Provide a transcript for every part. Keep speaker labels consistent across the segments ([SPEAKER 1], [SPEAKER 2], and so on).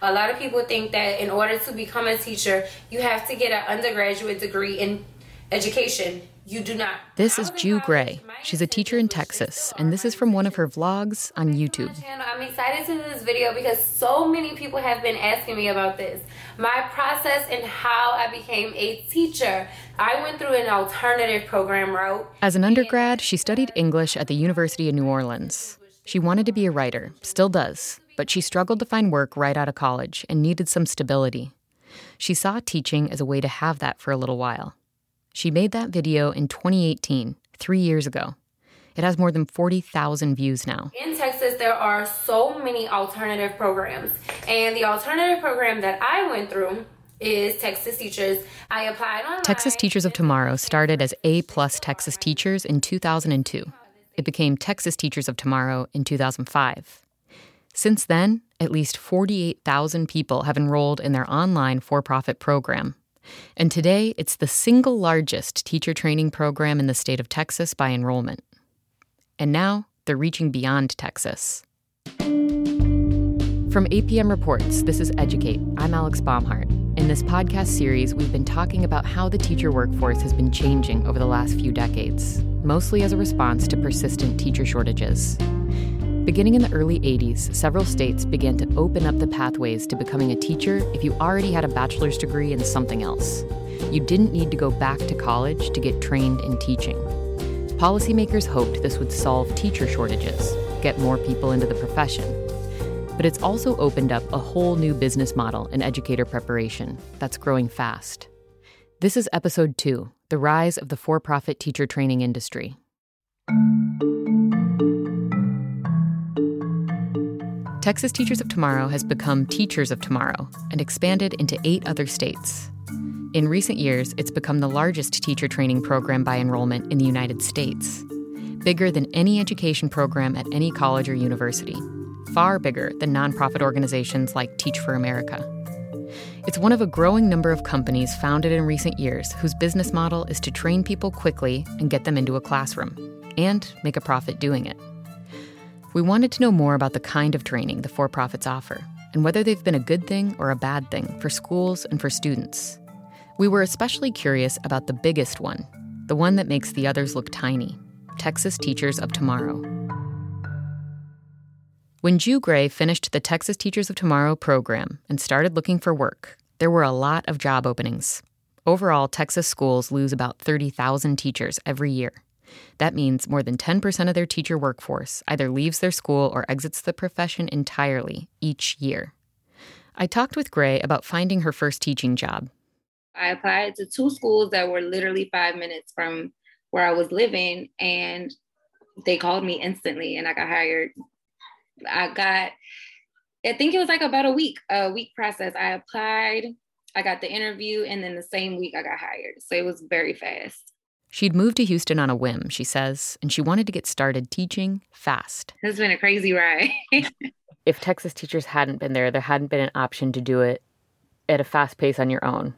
[SPEAKER 1] A lot of people think that in order to become a teacher, you have to get an undergraduate degree in education. You do not.
[SPEAKER 2] This is Ju Gray. She's a teacher in Texas, and this is from one of her vlogs on YouTube.
[SPEAKER 1] I'm excited to do this video because so many people have been asking me about this. My process and how I became a teacher. I went through an alternative program route.
[SPEAKER 2] As an undergrad, she studied English at the University of New Orleans. She wanted to be a writer, still does, but she struggled to find work right out of college and needed some stability. She saw teaching as a way to have that for a little while. She made that video in 2018, three years ago. It has more than 40,000 views now.
[SPEAKER 1] In Texas, there are so many alternative programs. And the alternative program that I went through is Texas Teachers. I applied online.
[SPEAKER 2] Texas Teachers of Tomorrow started as A plus Texas Teachers in 2002. It became Texas Teachers of Tomorrow in 2005. Since then, at least 48,000 people have enrolled in their online for profit program. And today, it's the single largest teacher training program in the state of Texas by enrollment. And now, they're reaching beyond Texas. From APM Reports, this is Educate. I'm Alex Baumhardt. In this podcast series, we've been talking about how the teacher workforce has been changing over the last few decades, mostly as a response to persistent teacher shortages. Beginning in the early 80s, several states began to open up the pathways to becoming a teacher if you already had a bachelor's degree in something else. You didn't need to go back to college to get trained in teaching. Policymakers hoped this would solve teacher shortages, get more people into the profession. But it's also opened up a whole new business model in educator preparation that's growing fast. This is episode two The Rise of the For Profit Teacher Training Industry. Texas Teachers of Tomorrow has become Teachers of Tomorrow and expanded into eight other states. In recent years, it's become the largest teacher training program by enrollment in the United States, bigger than any education program at any college or university, far bigger than nonprofit organizations like Teach for America. It's one of a growing number of companies founded in recent years whose business model is to train people quickly and get them into a classroom, and make a profit doing it. We wanted to know more about the kind of training the for profits offer and whether they've been a good thing or a bad thing for schools and for students. We were especially curious about the biggest one, the one that makes the others look tiny Texas Teachers of Tomorrow. When Ju Gray finished the Texas Teachers of Tomorrow program and started looking for work, there were a lot of job openings. Overall, Texas schools lose about 30,000 teachers every year. That means more than 10% of their teacher workforce either leaves their school or exits the profession entirely each year. I talked with Gray about finding her first teaching job.
[SPEAKER 1] I applied to two schools that were literally five minutes from where I was living, and they called me instantly, and I got hired. I got, I think it was like about a week, a week process. I applied, I got the interview, and then the same week I got hired. So it was very fast.
[SPEAKER 2] She'd moved to Houston on a whim, she says, and she wanted to get started teaching fast.
[SPEAKER 1] This has been a crazy ride.
[SPEAKER 2] if Texas teachers hadn't been there, there hadn't been an option to do it at a fast pace on your own.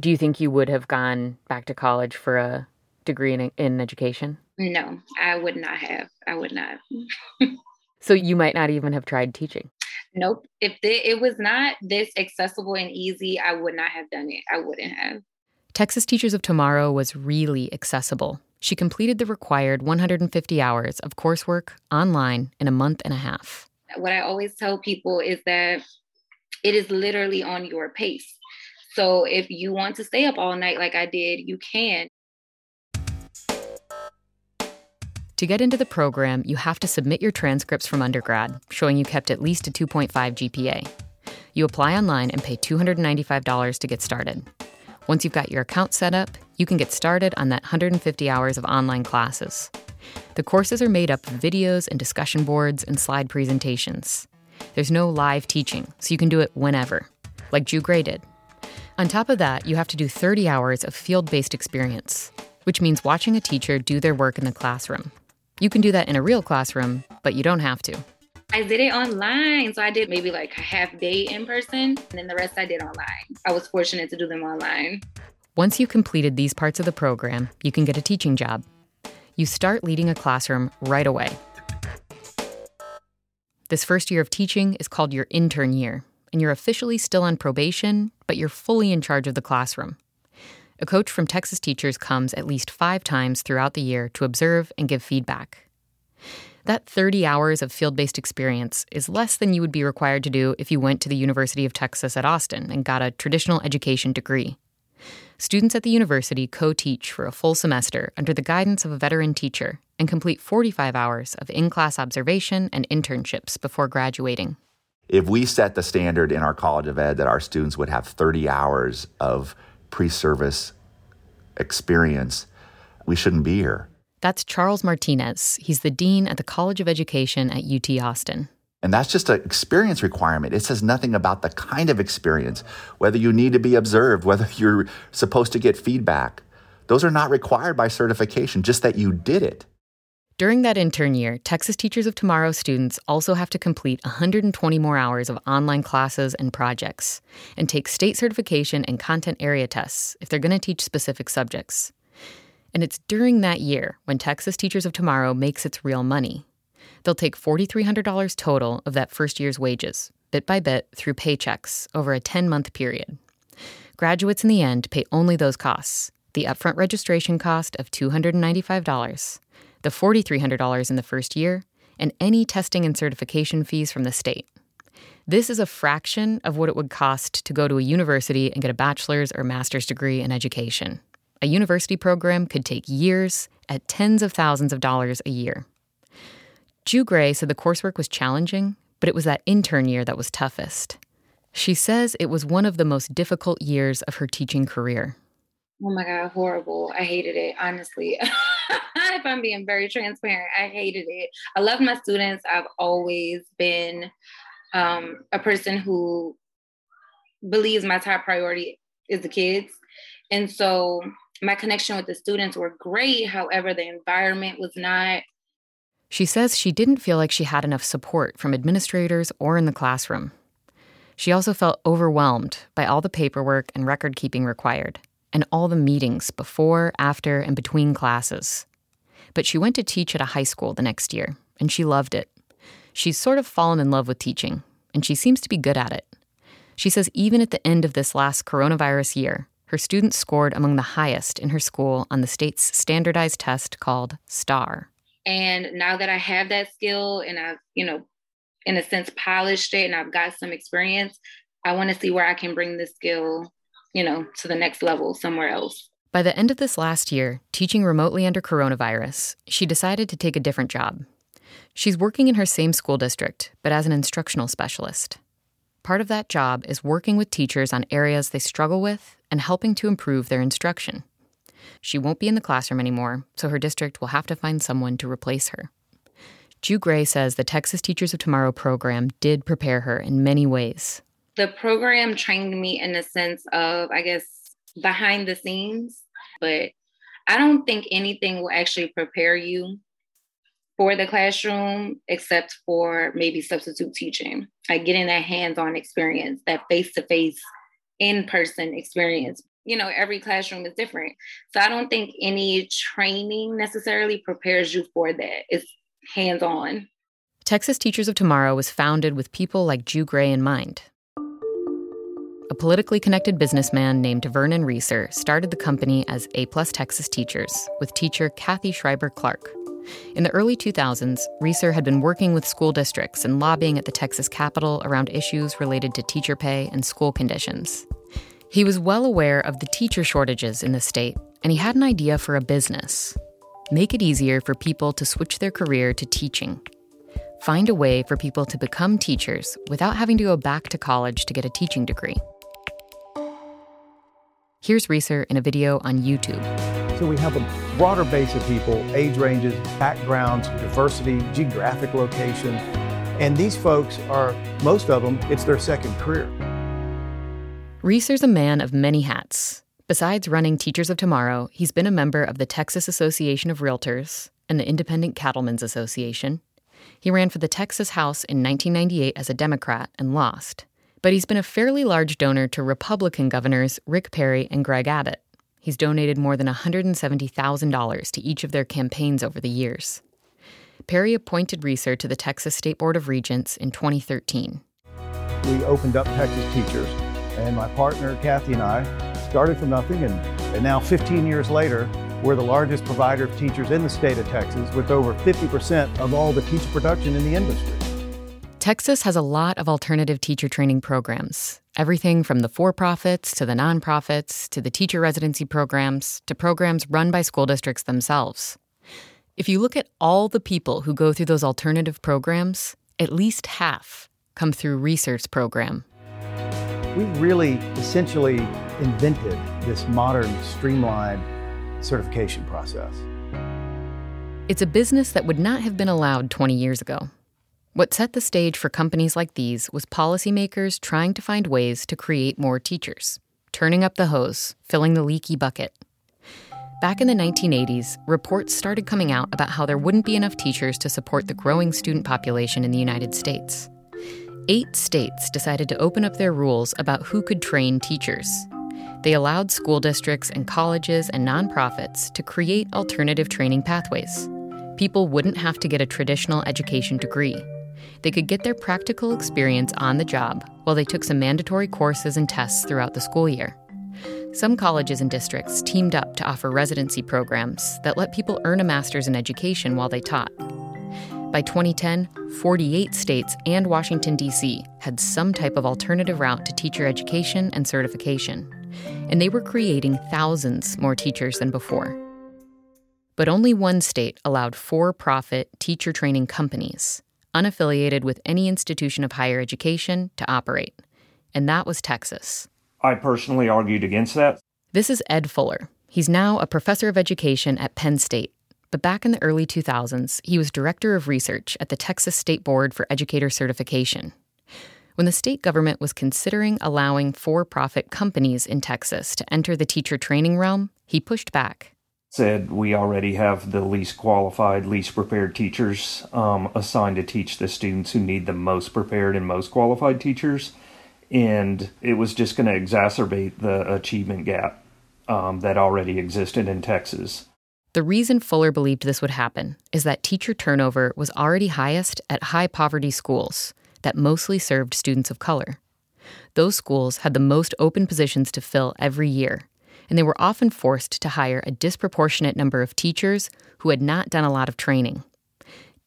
[SPEAKER 2] Do you think you would have gone back to college for a degree in, in education?
[SPEAKER 1] No, I would not have. I would not.
[SPEAKER 2] so you might not even have tried teaching?
[SPEAKER 1] Nope. If it was not this accessible and easy, I would not have done it. I wouldn't have.
[SPEAKER 2] Texas Teachers of Tomorrow was really accessible. She completed the required 150 hours of coursework online in a month and a half.
[SPEAKER 1] What I always tell people is that it is literally on your pace. So if you want to stay up all night like I did, you can.
[SPEAKER 2] To get into the program, you have to submit your transcripts from undergrad, showing you kept at least a 2.5 GPA. You apply online and pay $295 to get started. Once you've got your account set up, you can get started on that 150 hours of online classes. The courses are made up of videos and discussion boards and slide presentations. There's no live teaching, so you can do it whenever, like Ju Gray did. On top of that, you have to do 30 hours of field based experience, which means watching a teacher do their work in the classroom. You can do that in a real classroom, but you don't have to.
[SPEAKER 1] I did it online. So I did maybe like a half day in person, and then the rest I did online. I was fortunate to do them online.
[SPEAKER 2] Once you've completed these parts of the program, you can get a teaching job. You start leading a classroom right away. This first year of teaching is called your intern year, and you're officially still on probation, but you're fully in charge of the classroom. A coach from Texas Teachers comes at least five times throughout the year to observe and give feedback. That 30 hours of field based experience is less than you would be required to do if you went to the University of Texas at Austin and got a traditional education degree. Students at the university co teach for a full semester under the guidance of a veteran teacher and complete 45 hours of in class observation and internships before graduating.
[SPEAKER 3] If we set the standard in our College of Ed that our students would have 30 hours of pre service experience, we shouldn't be here.
[SPEAKER 2] That's Charles Martinez. He's the dean at the College of Education at UT Austin.
[SPEAKER 3] And that's just an experience requirement. It says nothing about the kind of experience, whether you need to be observed, whether you're supposed to get feedback. Those are not required by certification, just that you did it.
[SPEAKER 2] During that intern year, Texas Teachers of Tomorrow students also have to complete 120 more hours of online classes and projects and take state certification and content area tests if they're going to teach specific subjects. And it's during that year when Texas Teachers of Tomorrow makes its real money. They'll take $4,300 total of that first year's wages, bit by bit, through paychecks over a 10 month period. Graduates in the end pay only those costs the upfront registration cost of $295, the $4,300 in the first year, and any testing and certification fees from the state. This is a fraction of what it would cost to go to a university and get a bachelor's or master's degree in education. A university program could take years at tens of thousands of dollars a year. Ju Gray said the coursework was challenging, but it was that intern year that was toughest. She says it was one of the most difficult years of her teaching career.
[SPEAKER 1] Oh my God, horrible. I hated it, honestly. if I'm being very transparent, I hated it. I love my students. I've always been um, a person who believes my top priority is the kids. And so my connection with the students were great. However, the environment was not.
[SPEAKER 2] She says she didn't feel like she had enough support from administrators or in the classroom. She also felt overwhelmed by all the paperwork and record keeping required, and all the meetings before, after, and between classes. But she went to teach at a high school the next year, and she loved it. She's sort of fallen in love with teaching, and she seems to be good at it. She says even at the end of this last coronavirus year, her students scored among the highest in her school on the state's standardized test called STAAR.
[SPEAKER 1] And now that I have that skill and I've, you know, in a sense polished it and I've got some experience, I want to see where I can bring this skill, you know, to the next level somewhere else.
[SPEAKER 2] By the end of this last year, teaching remotely under coronavirus, she decided to take a different job. She's working in her same school district, but as an instructional specialist. Part of that job is working with teachers on areas they struggle with and helping to improve their instruction. She won't be in the classroom anymore, so her district will have to find someone to replace her. Ju Gray says the Texas Teachers of Tomorrow program did prepare her in many ways.
[SPEAKER 1] The program trained me in the sense of, I guess, behind the scenes, but I don't think anything will actually prepare you for the classroom except for maybe substitute teaching, like getting that hands on experience, that face to face, in person experience. You know, every classroom is different. So I don't think any training necessarily prepares you for that. It's hands on.
[SPEAKER 2] Texas Teachers of Tomorrow was founded with people like Ju Gray in mind. A politically connected businessman named Vernon Reaser started the company as A Plus Texas Teachers with teacher Kathy Schreiber Clark. In the early 2000s, Reaser had been working with school districts and lobbying at the Texas Capitol around issues related to teacher pay and school conditions. He was well aware of the teacher shortages in the state, and he had an idea for a business make it easier for people to switch their career to teaching. Find a way for people to become teachers without having to go back to college to get a teaching degree. Here's Reaser in a video on YouTube.
[SPEAKER 4] So we have a broader base of people, age ranges, backgrounds, diversity, geographic location. And these folks are, most of them, it's their second career.
[SPEAKER 2] Reaser's a man of many hats. Besides running Teachers of Tomorrow, he's been a member of the Texas Association of Realtors and the Independent Cattlemen's Association. He ran for the Texas House in 1998 as a Democrat and lost. But he's been a fairly large donor to Republican governors Rick Perry and Greg Abbott. He's donated more than $170,000 to each of their campaigns over the years. Perry appointed Reaser to the Texas State Board of Regents in 2013.
[SPEAKER 4] we opened up Texas Teachers, and my partner Kathy and I started from nothing, and, and now 15 years later, we're the largest provider of teachers in the state of Texas with over 50% of all the teacher production in the industry.
[SPEAKER 2] Texas has a lot of alternative teacher training programs. Everything from the for profits to the nonprofits to the teacher residency programs to programs run by school districts themselves. If you look at all the people who go through those alternative programs, at least half come through Reaser's program.
[SPEAKER 4] We really essentially invented this modern, streamlined certification process.
[SPEAKER 2] It's a business that would not have been allowed 20 years ago. What set the stage for companies like these was policymakers trying to find ways to create more teachers, turning up the hose, filling the leaky bucket. Back in the 1980s, reports started coming out about how there wouldn't be enough teachers to support the growing student population in the United States. Eight states decided to open up their rules about who could train teachers. They allowed school districts and colleges and nonprofits to create alternative training pathways. People wouldn't have to get a traditional education degree they could get their practical experience on the job while they took some mandatory courses and tests throughout the school year. Some colleges and districts teamed up to offer residency programs that let people earn a master's in education while they taught. By 2010, 48 states and Washington, D.C. had some type of alternative route to teacher education and certification, and they were creating thousands more teachers than before. But only one state allowed for profit teacher training companies unaffiliated with any institution of higher education, to operate. And that was Texas.
[SPEAKER 5] I personally argued against that.
[SPEAKER 2] This is Ed Fuller. He's now a professor of education at Penn State. But back in the early 2000s, he was director of research at the Texas State Board for Educator Certification. When the state government was considering allowing for profit companies in Texas to enter the teacher training realm, he pushed back
[SPEAKER 5] said we already have the least qualified, least prepared teachers um, assigned to teach the students who need the most prepared and most qualified teachers. And it was just going to exacerbate the achievement gap um, that already existed in Texas.
[SPEAKER 2] The reason Fuller believed this would happen is that teacher turnover was already highest at high poverty schools that mostly served students of color. Those schools had the most open positions to fill every year, and they were often forced to hire a disproportionate number of teachers who had not done a lot of training.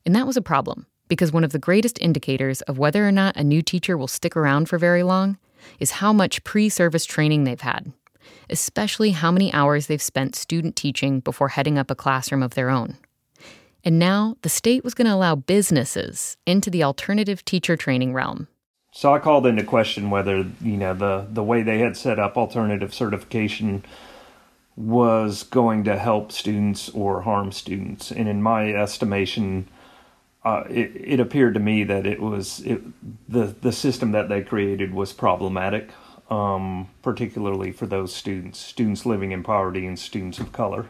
[SPEAKER 2] And that was a problem, because one of the greatest indicators of whether or not a new teacher will stick around for very long is how much pre service training they've had, especially how many hours they've spent student teaching before heading up a classroom of their own. And now the state was going to allow businesses into the alternative teacher training realm
[SPEAKER 5] so I called into question whether you know the the way they had set up alternative certification was going to help students or harm students. And in my estimation, uh, it, it appeared to me that it was it, the the system that they created was problematic, um, particularly for those students, students living in poverty and students of color.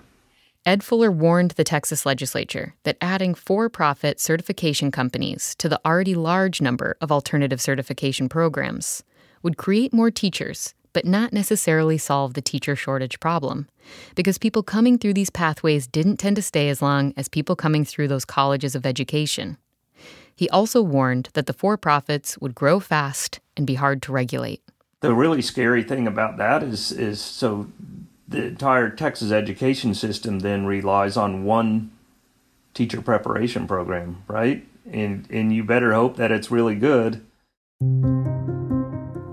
[SPEAKER 2] Ed Fuller warned the Texas legislature that adding for profit certification companies to the already large number of alternative certification programs would create more teachers, but not necessarily solve the teacher shortage problem, because people coming through these pathways didn't tend to stay as long as people coming through those colleges of education. He also warned that the for profits would grow fast and be hard to regulate.
[SPEAKER 5] The really scary thing about that is, is so the entire Texas education system then relies on one teacher preparation program, right? And and you better hope that it's really good.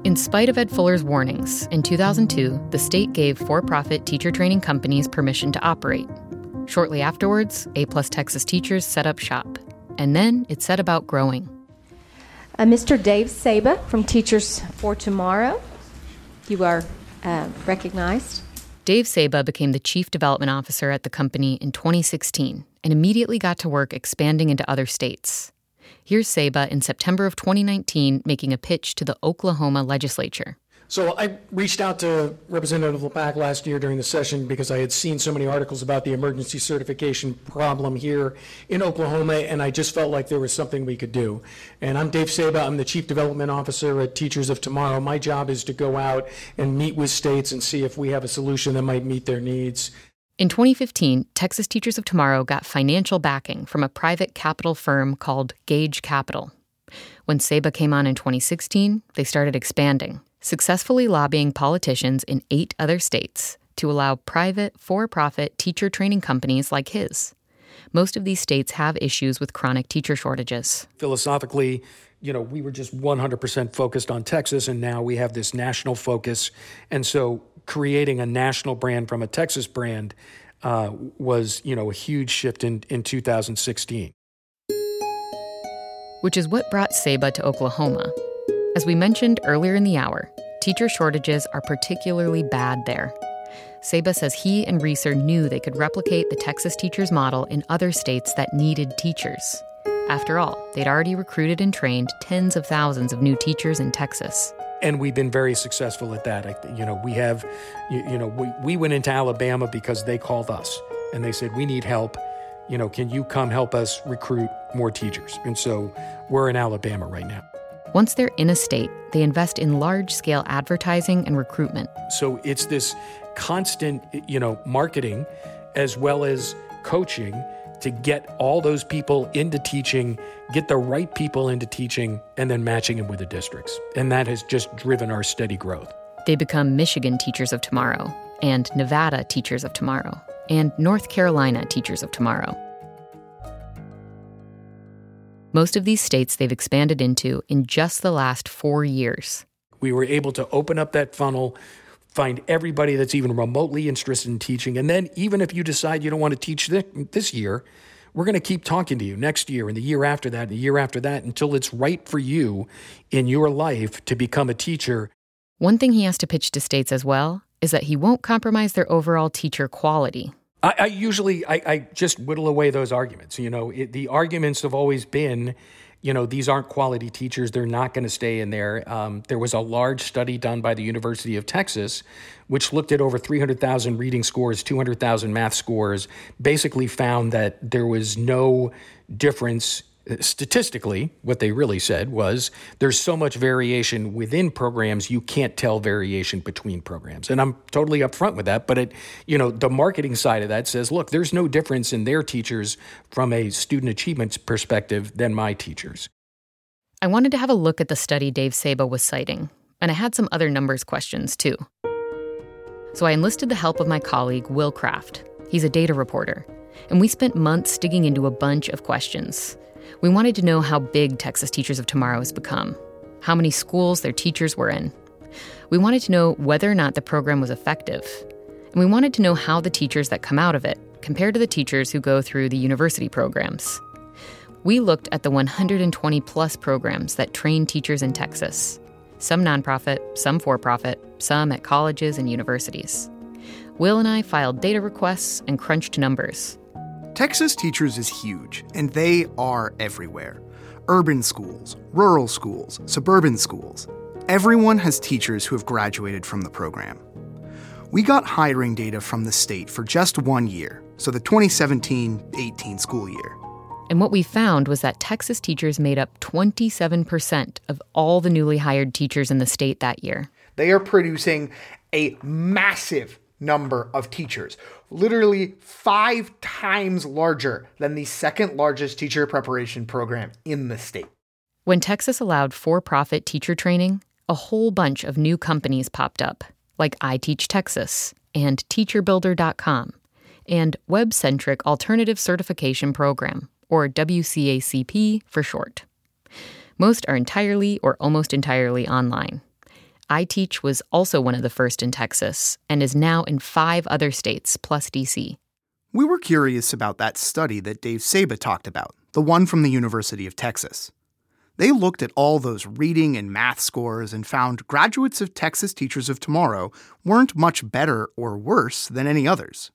[SPEAKER 2] In spite of Ed Fuller's warnings, in 2002, the state gave for-profit teacher training companies permission to operate. Shortly afterwards, A Plus Texas teachers set up shop, and then it set about growing.
[SPEAKER 6] Uh, Mr. Dave Saba from Teachers for Tomorrow, you are uh, recognized.
[SPEAKER 2] Dave Saba became the chief development officer at the company in 2016 and immediately got to work expanding into other states. Here's Saba in September of 2019 making a pitch to the Oklahoma legislature.
[SPEAKER 7] So I reached out to Representative Lepak last year during the session because I had seen so many articles about the emergency certification problem here in Oklahoma, and I just felt like there was something we could do. And I'm Dave Saba. I'm the Chief Development Officer at Teachers of Tomorrow. My job is to go out and meet with states and see if we have a solution that might meet their needs.
[SPEAKER 2] In 2015, Texas Teachers of Tomorrow got financial backing from a private capital firm called Gauge Capital. When Saba came on in 2016, they started expanding, successfully lobbying politicians in eight other states to allow private, for profit teacher training companies like his. Most of these states have issues with chronic teacher shortages.
[SPEAKER 7] Philosophically, you know, we were just 100% focused on Texas, and now we have this national focus. And so creating a national brand from a Texas brand uh, was, you know, a huge shift in, in 2016.
[SPEAKER 2] Which is what brought Saba to Oklahoma. As we mentioned earlier in the hour, teacher shortages are particularly bad there. Saba says he and Reaser knew they could replicate the Texas teachers model in other states that needed teachers. After all, they'd already recruited and trained tens of thousands of new teachers in Texas.
[SPEAKER 7] And we've been very successful at that. You know, we have, you, you know, we, we went into Alabama because they called us and they said, we need help. You know, can you come help us recruit more teachers? And so we're in Alabama right now.
[SPEAKER 2] Once they're in a state, they invest in large scale advertising and recruitment.
[SPEAKER 7] So it's this constant, you know, marketing as well as coaching to get all those people into teaching, get the right people into teaching, and then matching them with the districts. And that has just driven our steady growth.
[SPEAKER 2] They become Michigan Teachers of Tomorrow, and Nevada Teachers of Tomorrow, and North Carolina Teachers of Tomorrow. Most of these states they've expanded into in just the last four years.
[SPEAKER 7] We were able to open up that funnel find everybody that's even remotely interested in teaching. And then, even if you decide you don't want to teach this year, we're going to keep talking to you next year and the year after that and the year after that until it's right for you in your life to become a teacher.
[SPEAKER 2] One thing he has to pitch to states as well is that he won't compromise their overall teacher quality.
[SPEAKER 7] I, I usually I, I, just whittle away those arguments. You know, it, the arguments have always been you know, these aren't quality teachers. They're not going to stay in there. Um, there was a large study done by the University of Texas, which looked at over 300,000 reading scores, 200,000 math scores, basically found that there was no difference statistically, what they really said was there's so much variation within programs, you can't tell variation between programs. And I'm totally upfront with that. But it, you know, the marketing side of that says, look, there's no difference in their teachers from a student achievement perspective than my teachers.
[SPEAKER 2] I wanted to have a look at the study Dave Saba was citing, and I had some other numbers questions too. So I enlisted the help of my colleague, Will Craft. He's a data reporter, and we spent months digging into a bunch of questions we wanted to know how big Texas Teachers of Tomorrow has become, how many schools their teachers were in. We wanted to know whether or not the program was effective. And we wanted to know how the teachers that come out of it compare to the teachers who go through the university programs. We looked at the 120 plus programs that train teachers in Texas some nonprofit, some for profit, some at colleges and universities. Will and I filed data requests and crunched numbers.
[SPEAKER 8] Texas Teachers is huge, and they are everywhere urban schools, rural schools, suburban schools. Everyone has teachers who have graduated from the program. We got hiring data from the state for just one year, so the 2017 18 school year.
[SPEAKER 2] And what we found was that Texas teachers made up 27% of all the newly hired teachers in the state that year.
[SPEAKER 9] They are producing a massive number of teachers, literally five times larger than the second largest teacher preparation program in the state.
[SPEAKER 2] When Texas allowed for profit teacher training, a whole bunch of new companies popped up, like iTeach Texas and TeacherBuilder.com and Web Centric Alternative Certification Program, or WCACP for short. Most are entirely or almost entirely online. iTeach was also one of the first in Texas and is now in five other states plus DC.
[SPEAKER 8] We were curious about that study that Dave Saba talked about, the one from the University of Texas. They looked at all those reading and math scores and found graduates of Texas Teachers of Tomorrow weren't much better or worse than any others.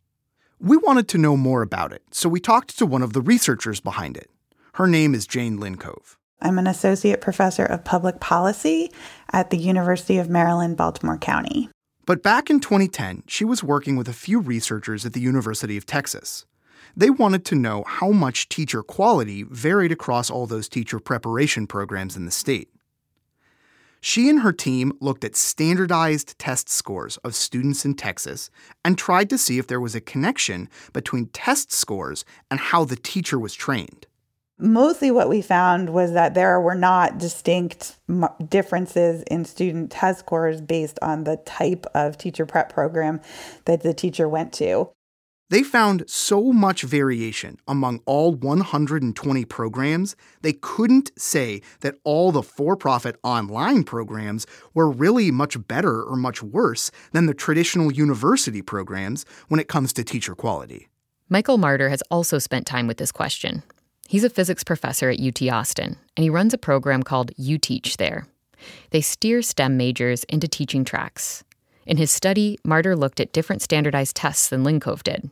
[SPEAKER 8] We wanted to know more about it, so we talked to one of the researchers behind it. Her name is Jane Lincove.
[SPEAKER 10] I'm an associate professor of public policy at the University of Maryland, Baltimore County.
[SPEAKER 8] But back in 2010, she was working with a few researchers at the University of Texas. They wanted to know how much teacher quality varied across all those teacher preparation programs in the state. She and her team looked at standardized test scores of students in Texas and tried to see if there was a connection between test scores and how the teacher was trained.
[SPEAKER 10] Mostly what we found was that there were not distinct differences in student test scores based on the type of teacher prep program that the teacher went to.
[SPEAKER 11] They found so much variation among all 120 programs, they couldn't say that all the for profit online programs were really much better or much worse than the traditional university programs when it comes to teacher quality.
[SPEAKER 2] Michael Marder has also spent time with this question. He's a physics professor at UT Austin, and he runs a program called UTeach there. They steer STEM majors into teaching tracks. In his study, Marder looked at different standardized tests than Lincove did.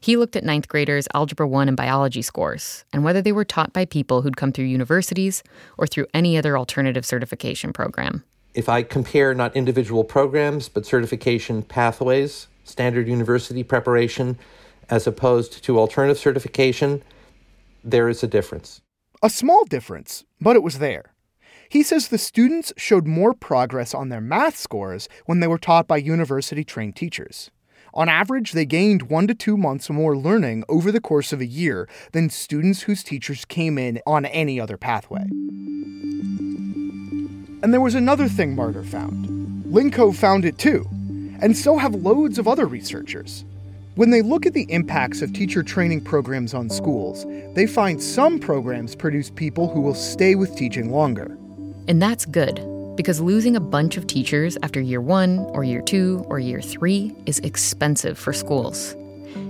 [SPEAKER 2] He looked at ninth graders' Algebra 1 and biology scores and whether they were taught by people who'd come through universities or through any other alternative certification program.
[SPEAKER 12] If I compare not individual programs, but certification pathways, standard university preparation, as opposed to alternative certification, there is a difference.
[SPEAKER 8] A small difference, but it was there. He says the students showed more progress on their math scores when they were taught by university trained teachers. On average, they gained one to two months more learning over the course of a year than students whose teachers came in on any other pathway. And there was another thing Marder found. Lincove found it too, and so have loads of other researchers. When they look at the impacts of teacher training programs on schools, they find some programs produce people who will stay with teaching longer.
[SPEAKER 2] And that's good because losing a bunch of teachers after year one or year two or year three is expensive for schools.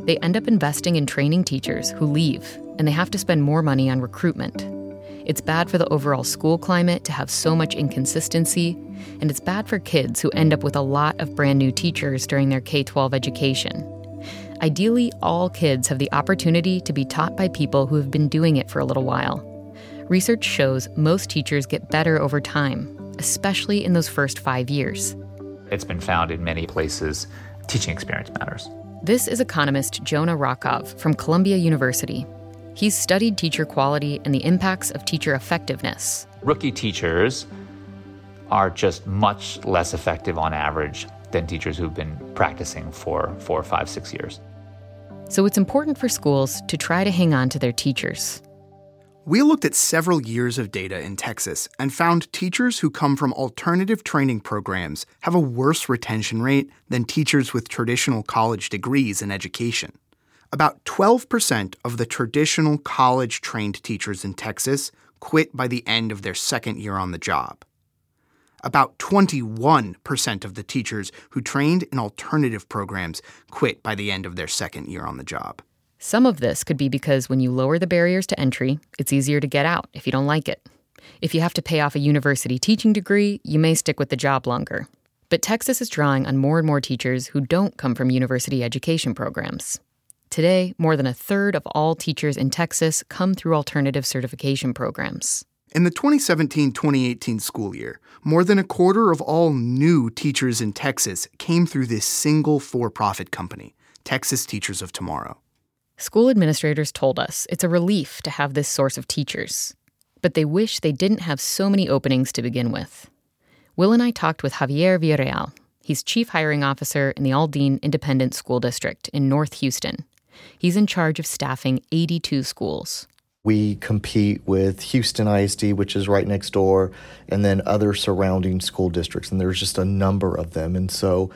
[SPEAKER 2] They end up investing in training teachers who leave, and they have to spend more money on recruitment. It's bad for the overall school climate to have so much inconsistency, and it's bad for kids who end up with a lot of brand new teachers during their K 12 education. Ideally, all kids have the opportunity to be taught by people who have been doing it for a little while. Research shows most teachers get better over time, especially in those first five years.
[SPEAKER 13] It's been found in many places teaching experience matters.
[SPEAKER 2] This is economist Jonah Rockoff from Columbia University. He's studied teacher quality and the impacts of teacher effectiveness.
[SPEAKER 13] Rookie teachers are just much less effective on average than teachers who've been practicing for four, five, six years.
[SPEAKER 2] So it's important for schools to try to hang on to their teachers.
[SPEAKER 11] We looked at several years of data in Texas and found teachers who come from alternative training programs have a worse retention rate than teachers with traditional college degrees in education. About 12% of the traditional college trained teachers in Texas quit by the end of their second year on the job. About 21% of the teachers who trained in alternative programs quit by the end of their second year on the job.
[SPEAKER 2] Some of this could be because when you lower the barriers to entry, it's easier to get out if you don't like it. If you have to pay off a university teaching degree, you may stick with the job longer. But Texas is drawing on more and more teachers who don't come from university education programs. Today, more than a third of all teachers in Texas come through alternative certification programs.
[SPEAKER 11] In the 2017 2018 school year, more than a quarter of all new teachers in Texas came through this single for profit company, Texas Teachers of Tomorrow.
[SPEAKER 2] School administrators told us it's a relief to have this source of teachers, but they wish they didn't have so many openings to begin with. Will and I talked with Javier Villarreal. He's chief hiring officer in the Aldine Independent School District in North Houston. He's in charge of staffing 82 schools.
[SPEAKER 14] We compete with Houston ISD, which is right next door, and then other surrounding school districts. And there's just a number of them. And so,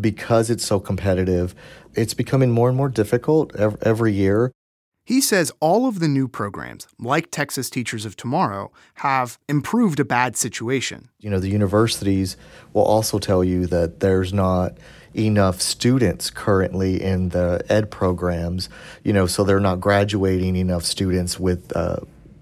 [SPEAKER 14] because it's so competitive, it's becoming more and more difficult every year.
[SPEAKER 11] He says all of the new programs, like Texas Teachers of Tomorrow, have improved a bad situation.
[SPEAKER 14] You know, the universities will also tell you that there's not enough students currently in the ed programs, you know, so they're not graduating enough students with uh,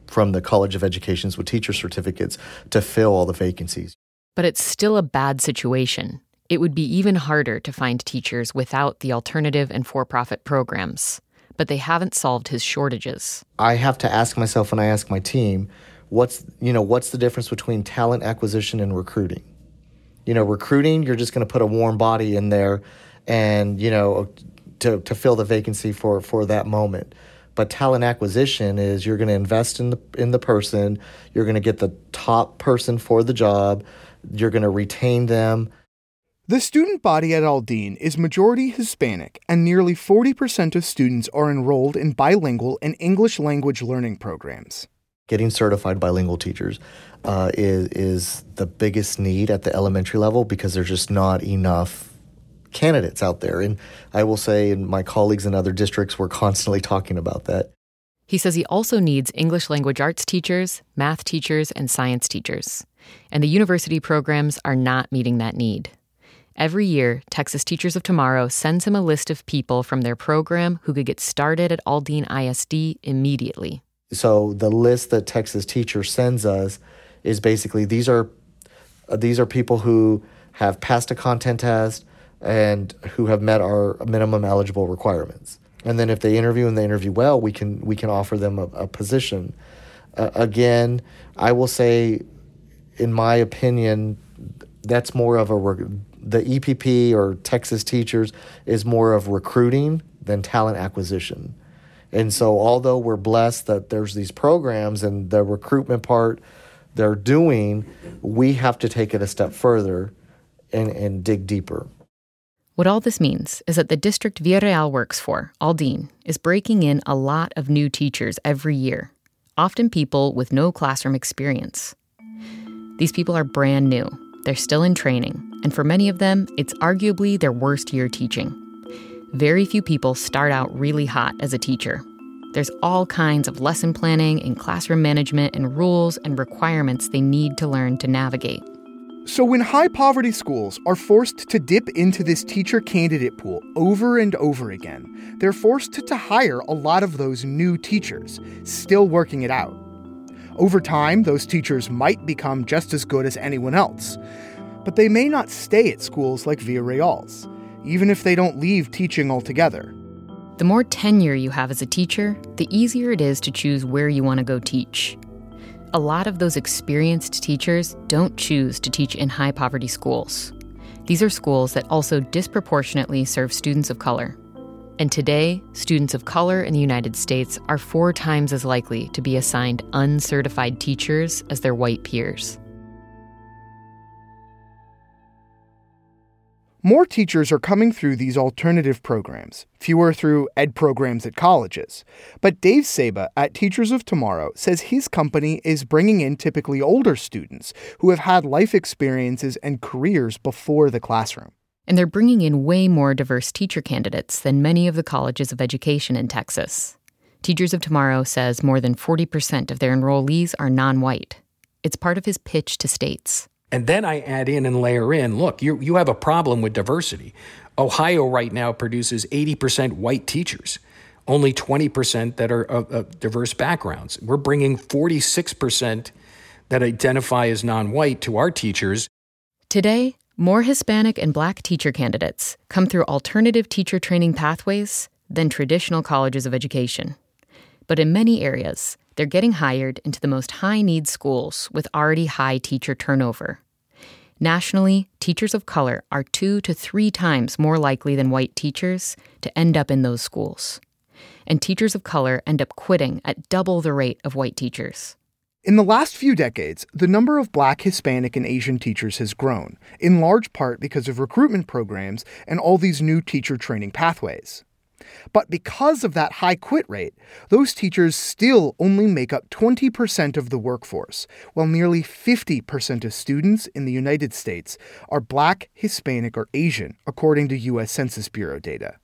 [SPEAKER 14] from the College of Educations with teacher certificates to fill all the vacancies.
[SPEAKER 2] But it's still a bad situation. It would be even harder to find teachers without the alternative and for profit programs. But they haven't solved his shortages.
[SPEAKER 14] I have to ask myself when I ask my team, what's you know, what's the difference between talent acquisition and recruiting? You know, recruiting, you're just gonna put a warm body in there and, you know, to, to fill the vacancy for, for that moment. But talent acquisition is you're going to invest in the in the person, you're going to get the top person for the job, you're going to retain them.
[SPEAKER 8] The student body at Aldine is majority Hispanic, and nearly 40% of students are enrolled in bilingual and English language learning programs.
[SPEAKER 14] Getting certified bilingual teachers uh, is, is the biggest need at the elementary level because there's just not enough candidates out there. And I will say, and my colleagues in other districts were constantly talking about that.
[SPEAKER 2] He says he also needs English language arts teachers, math teachers, and science teachers. And the university programs are not meeting that need. Every year, Texas Teachers of Tomorrow sends him a list of people from their program who could get started at Aldine ISD immediately.
[SPEAKER 14] So the list that Texas Teacher sends us is basically these are uh, these are people who have passed a content test and who have met our minimum eligible requirements. And then if they interview and they interview well, we can we can offer them a, a position. Uh, again, I will say, in my opinion, that's more of a the EPP or Texas teachers is more of recruiting than talent acquisition. And so, although we're blessed that there's these programs and the recruitment part they're doing, we have to take it a step further and, and dig deeper.
[SPEAKER 2] What all this means is that the district Villarreal works for, Aldine, is breaking in a lot of new teachers every year, often people with no classroom experience. These people are brand new, they're still in training, and for many of them, it's arguably their worst year teaching. Very few people start out really hot as a teacher. There's all kinds of lesson planning and classroom management and rules and requirements they need to learn to navigate.
[SPEAKER 8] So, when high poverty schools are forced to dip into this teacher candidate pool over and over again, they're forced to hire a lot of those new teachers, still working it out. Over time, those teachers might become just as good as anyone else, but they may not stay at schools like Villarreal's, even if they don't leave teaching altogether.
[SPEAKER 2] The more tenure you have as a teacher, the easier it is to choose where you want to go teach a lot of those experienced teachers don't choose to teach in high poverty schools. These are schools that also disproportionately serve students of color. And today, students of color in the United States are four times as likely to be assigned uncertified teachers as their white peers.
[SPEAKER 8] More teachers are coming through these alternative programs, fewer through ed programs at colleges. But Dave Saba at Teachers of Tomorrow says his company is bringing in typically older students who have had life experiences and careers before the classroom.
[SPEAKER 2] And they're bringing in way more diverse teacher candidates than many of the colleges of education in Texas. Teachers of Tomorrow says more than 40% of their enrollees are non white. It's part of his pitch to states.
[SPEAKER 15] And then I add in and layer in look, you, you have a problem with diversity. Ohio right now produces 80% white teachers, only 20% that are of, of diverse backgrounds. We're bringing 46% that identify as non white to our teachers.
[SPEAKER 2] Today, more Hispanic and black teacher candidates come through alternative teacher training pathways than traditional colleges of education. But in many areas, they're getting hired into the most high need schools with already high teacher turnover. Nationally, teachers of color are two to three times more likely than white teachers to end up in those schools. And teachers of color end up quitting at double the rate of white teachers.
[SPEAKER 8] In the last few decades, the number of black, Hispanic, and Asian teachers has grown, in large part because of recruitment programs and all these new teacher training pathways. But because of that high quit rate, those teachers still only make up 20% of the workforce, while nearly 50% of students in the United States are black, Hispanic, or Asian, according to U.S. Census Bureau data.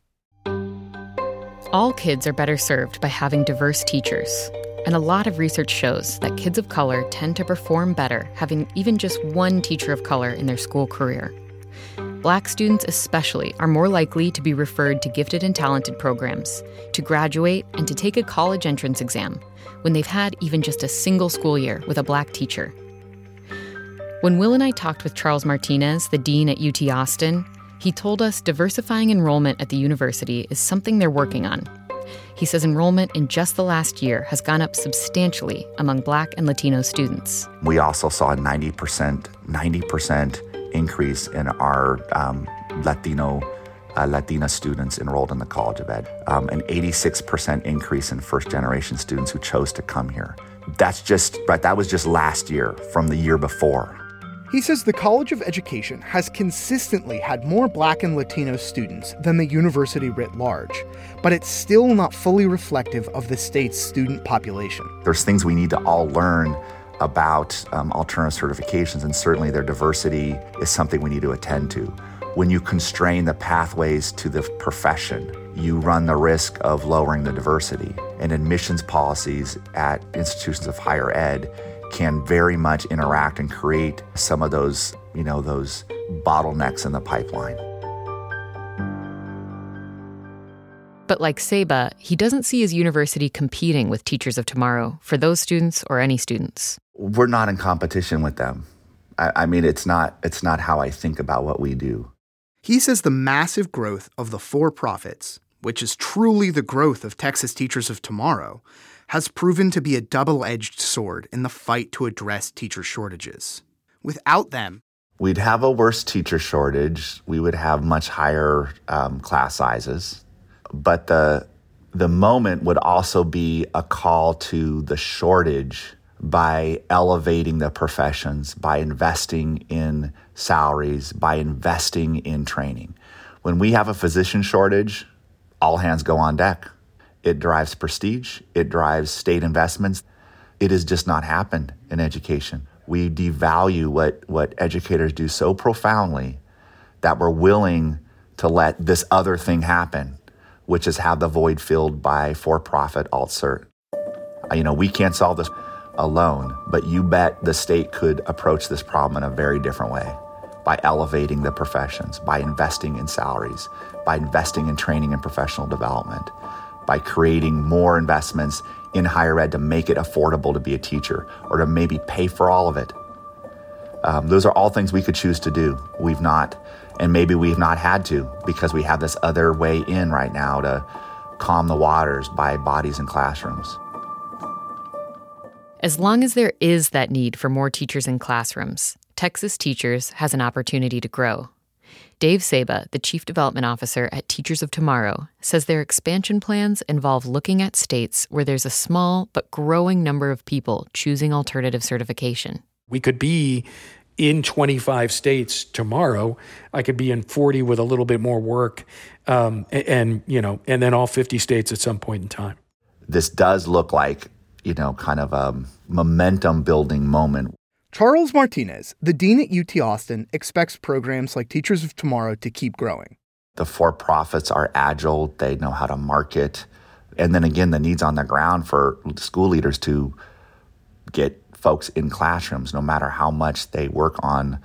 [SPEAKER 2] All kids are better served by having diverse teachers. And a lot of research shows that kids of color tend to perform better having even just one teacher of color in their school career. Black students, especially, are more likely to be referred to gifted and talented programs, to graduate, and to take a college entrance exam when they've had even just a single school year with a black teacher. When Will and I talked with Charles Martinez, the dean at UT Austin, he told us diversifying enrollment at the university is something they're working on. He says enrollment in just the last year has gone up substantially among black and Latino students.
[SPEAKER 3] We also saw 90%, 90% increase in our um, Latino uh, Latina students enrolled in the College of Ed, um, an 86% increase in first generation students who chose to come here. That's just right. That was just last year from the year before.
[SPEAKER 8] He says the College of Education has consistently had more black and Latino students than the university writ large, but it's still not fully reflective of the state's student population.
[SPEAKER 3] There's things we need to all learn about um, alternative certifications, and certainly their diversity is something we need to attend to. When you constrain the pathways to the profession, you run the risk of lowering the diversity. And admissions policies at institutions of higher ed can very much interact and create some of those, you know, those bottlenecks in the pipeline.
[SPEAKER 2] But like Saba, he doesn't see his university competing with Teachers of Tomorrow for those students or any students.
[SPEAKER 3] We're not in competition with them. I, I mean, it's not it's not how I think about what we do.
[SPEAKER 8] He says the massive growth of the for profits, which is truly the growth of Texas Teachers of Tomorrow, has proven to be a double edged sword in the fight to address teacher shortages. Without them,
[SPEAKER 3] we'd have a worse teacher shortage. We would have much higher um, class sizes. But the, the moment would also be a call to the shortage by elevating the professions, by investing in salaries, by investing in training. When we have a physician shortage, all hands go on deck. It drives prestige, it drives state investments. It has just not happened in education. We devalue what, what educators do so profoundly that we're willing to let this other thing happen, which is have the void filled by for profit alt cert. You know, we can't solve this alone, but you bet the state could approach this problem in a very different way by elevating the professions, by investing in salaries, by investing in training and professional development by creating more investments in higher ed to make it affordable to be a teacher or to maybe pay for all of it. Um, those are all things we could choose to do. We've not, and maybe we've not had to because we have this other way in right now to calm the waters by bodies in classrooms.
[SPEAKER 2] As long as there is that need for more teachers in classrooms, Texas Teachers has an opportunity to grow. Dave Saba, the Chief Development Officer at Teachers of Tomorrow, says their expansion plans involve looking at states where there's a small but growing number of people choosing alternative certification.
[SPEAKER 7] We could be in 25 states tomorrow. I could be in 40 with a little bit more work, um, and, and you know, and then all 50 states at some point in time.
[SPEAKER 3] This does look like you know, kind of a momentum building moment
[SPEAKER 8] Charles Martinez, the dean at UT Austin, expects programs like Teachers of Tomorrow to keep growing.
[SPEAKER 3] The for profits are agile, they know how to market. And then again, the needs on the ground for school leaders to get folks in classrooms, no matter how much they work on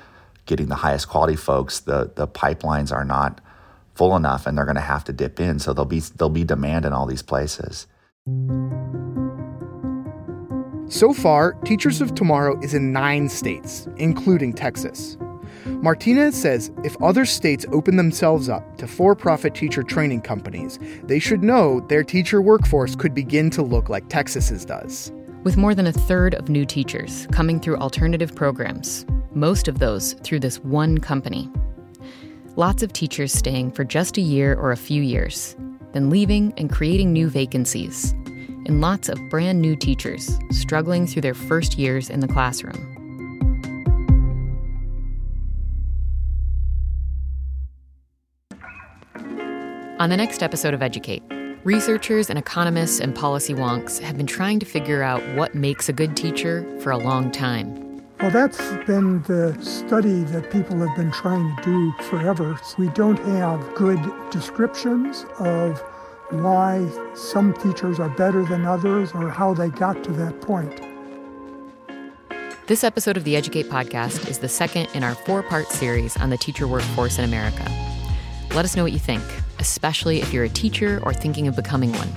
[SPEAKER 3] getting the highest quality folks, the, the pipelines are not full enough and they're going to have to dip in. So there'll be, there'll be demand in all these places.
[SPEAKER 8] So far, Teachers of Tomorrow is in nine states, including Texas. Martinez says if other states open themselves up to for profit teacher training companies, they should know their teacher workforce could begin to look like Texas's does.
[SPEAKER 2] With more than a third of new teachers coming through alternative programs, most of those through this one company. Lots of teachers staying for just a year or a few years, then leaving and creating new vacancies and lots of brand new teachers struggling through their first years in the classroom. On the next episode of Educate, researchers and economists and policy wonks have been trying to figure out what makes a good teacher for a long time.
[SPEAKER 16] Well, that's been the study that people have been trying to do forever. We don't have good descriptions of why some teachers are better than others or how they got to that point.
[SPEAKER 2] This episode of the Educate podcast is the second in our four part series on the teacher workforce in America. Let us know what you think, especially if you're a teacher or thinking of becoming one.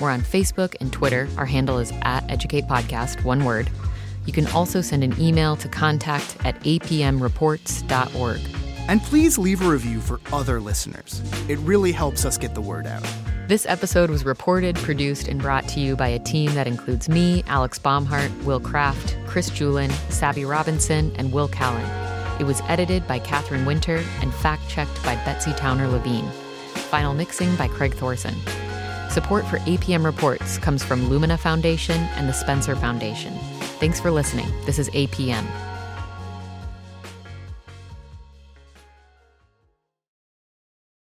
[SPEAKER 2] We're on Facebook and Twitter. Our handle is at Educate Podcast, one word. You can also send an email to contact at apmreports.org.
[SPEAKER 8] And please leave a review for other listeners. It really helps us get the word out.
[SPEAKER 2] This episode was reported, produced, and brought to you by a team that includes me, Alex Baumhardt, Will Craft, Chris Julin, Sabby Robinson, and Will Callan. It was edited by Catherine Winter and fact checked by Betsy Towner Levine. Final mixing by Craig Thorson. Support for APM Reports comes from Lumina Foundation and the Spencer Foundation. Thanks for listening. This is APM.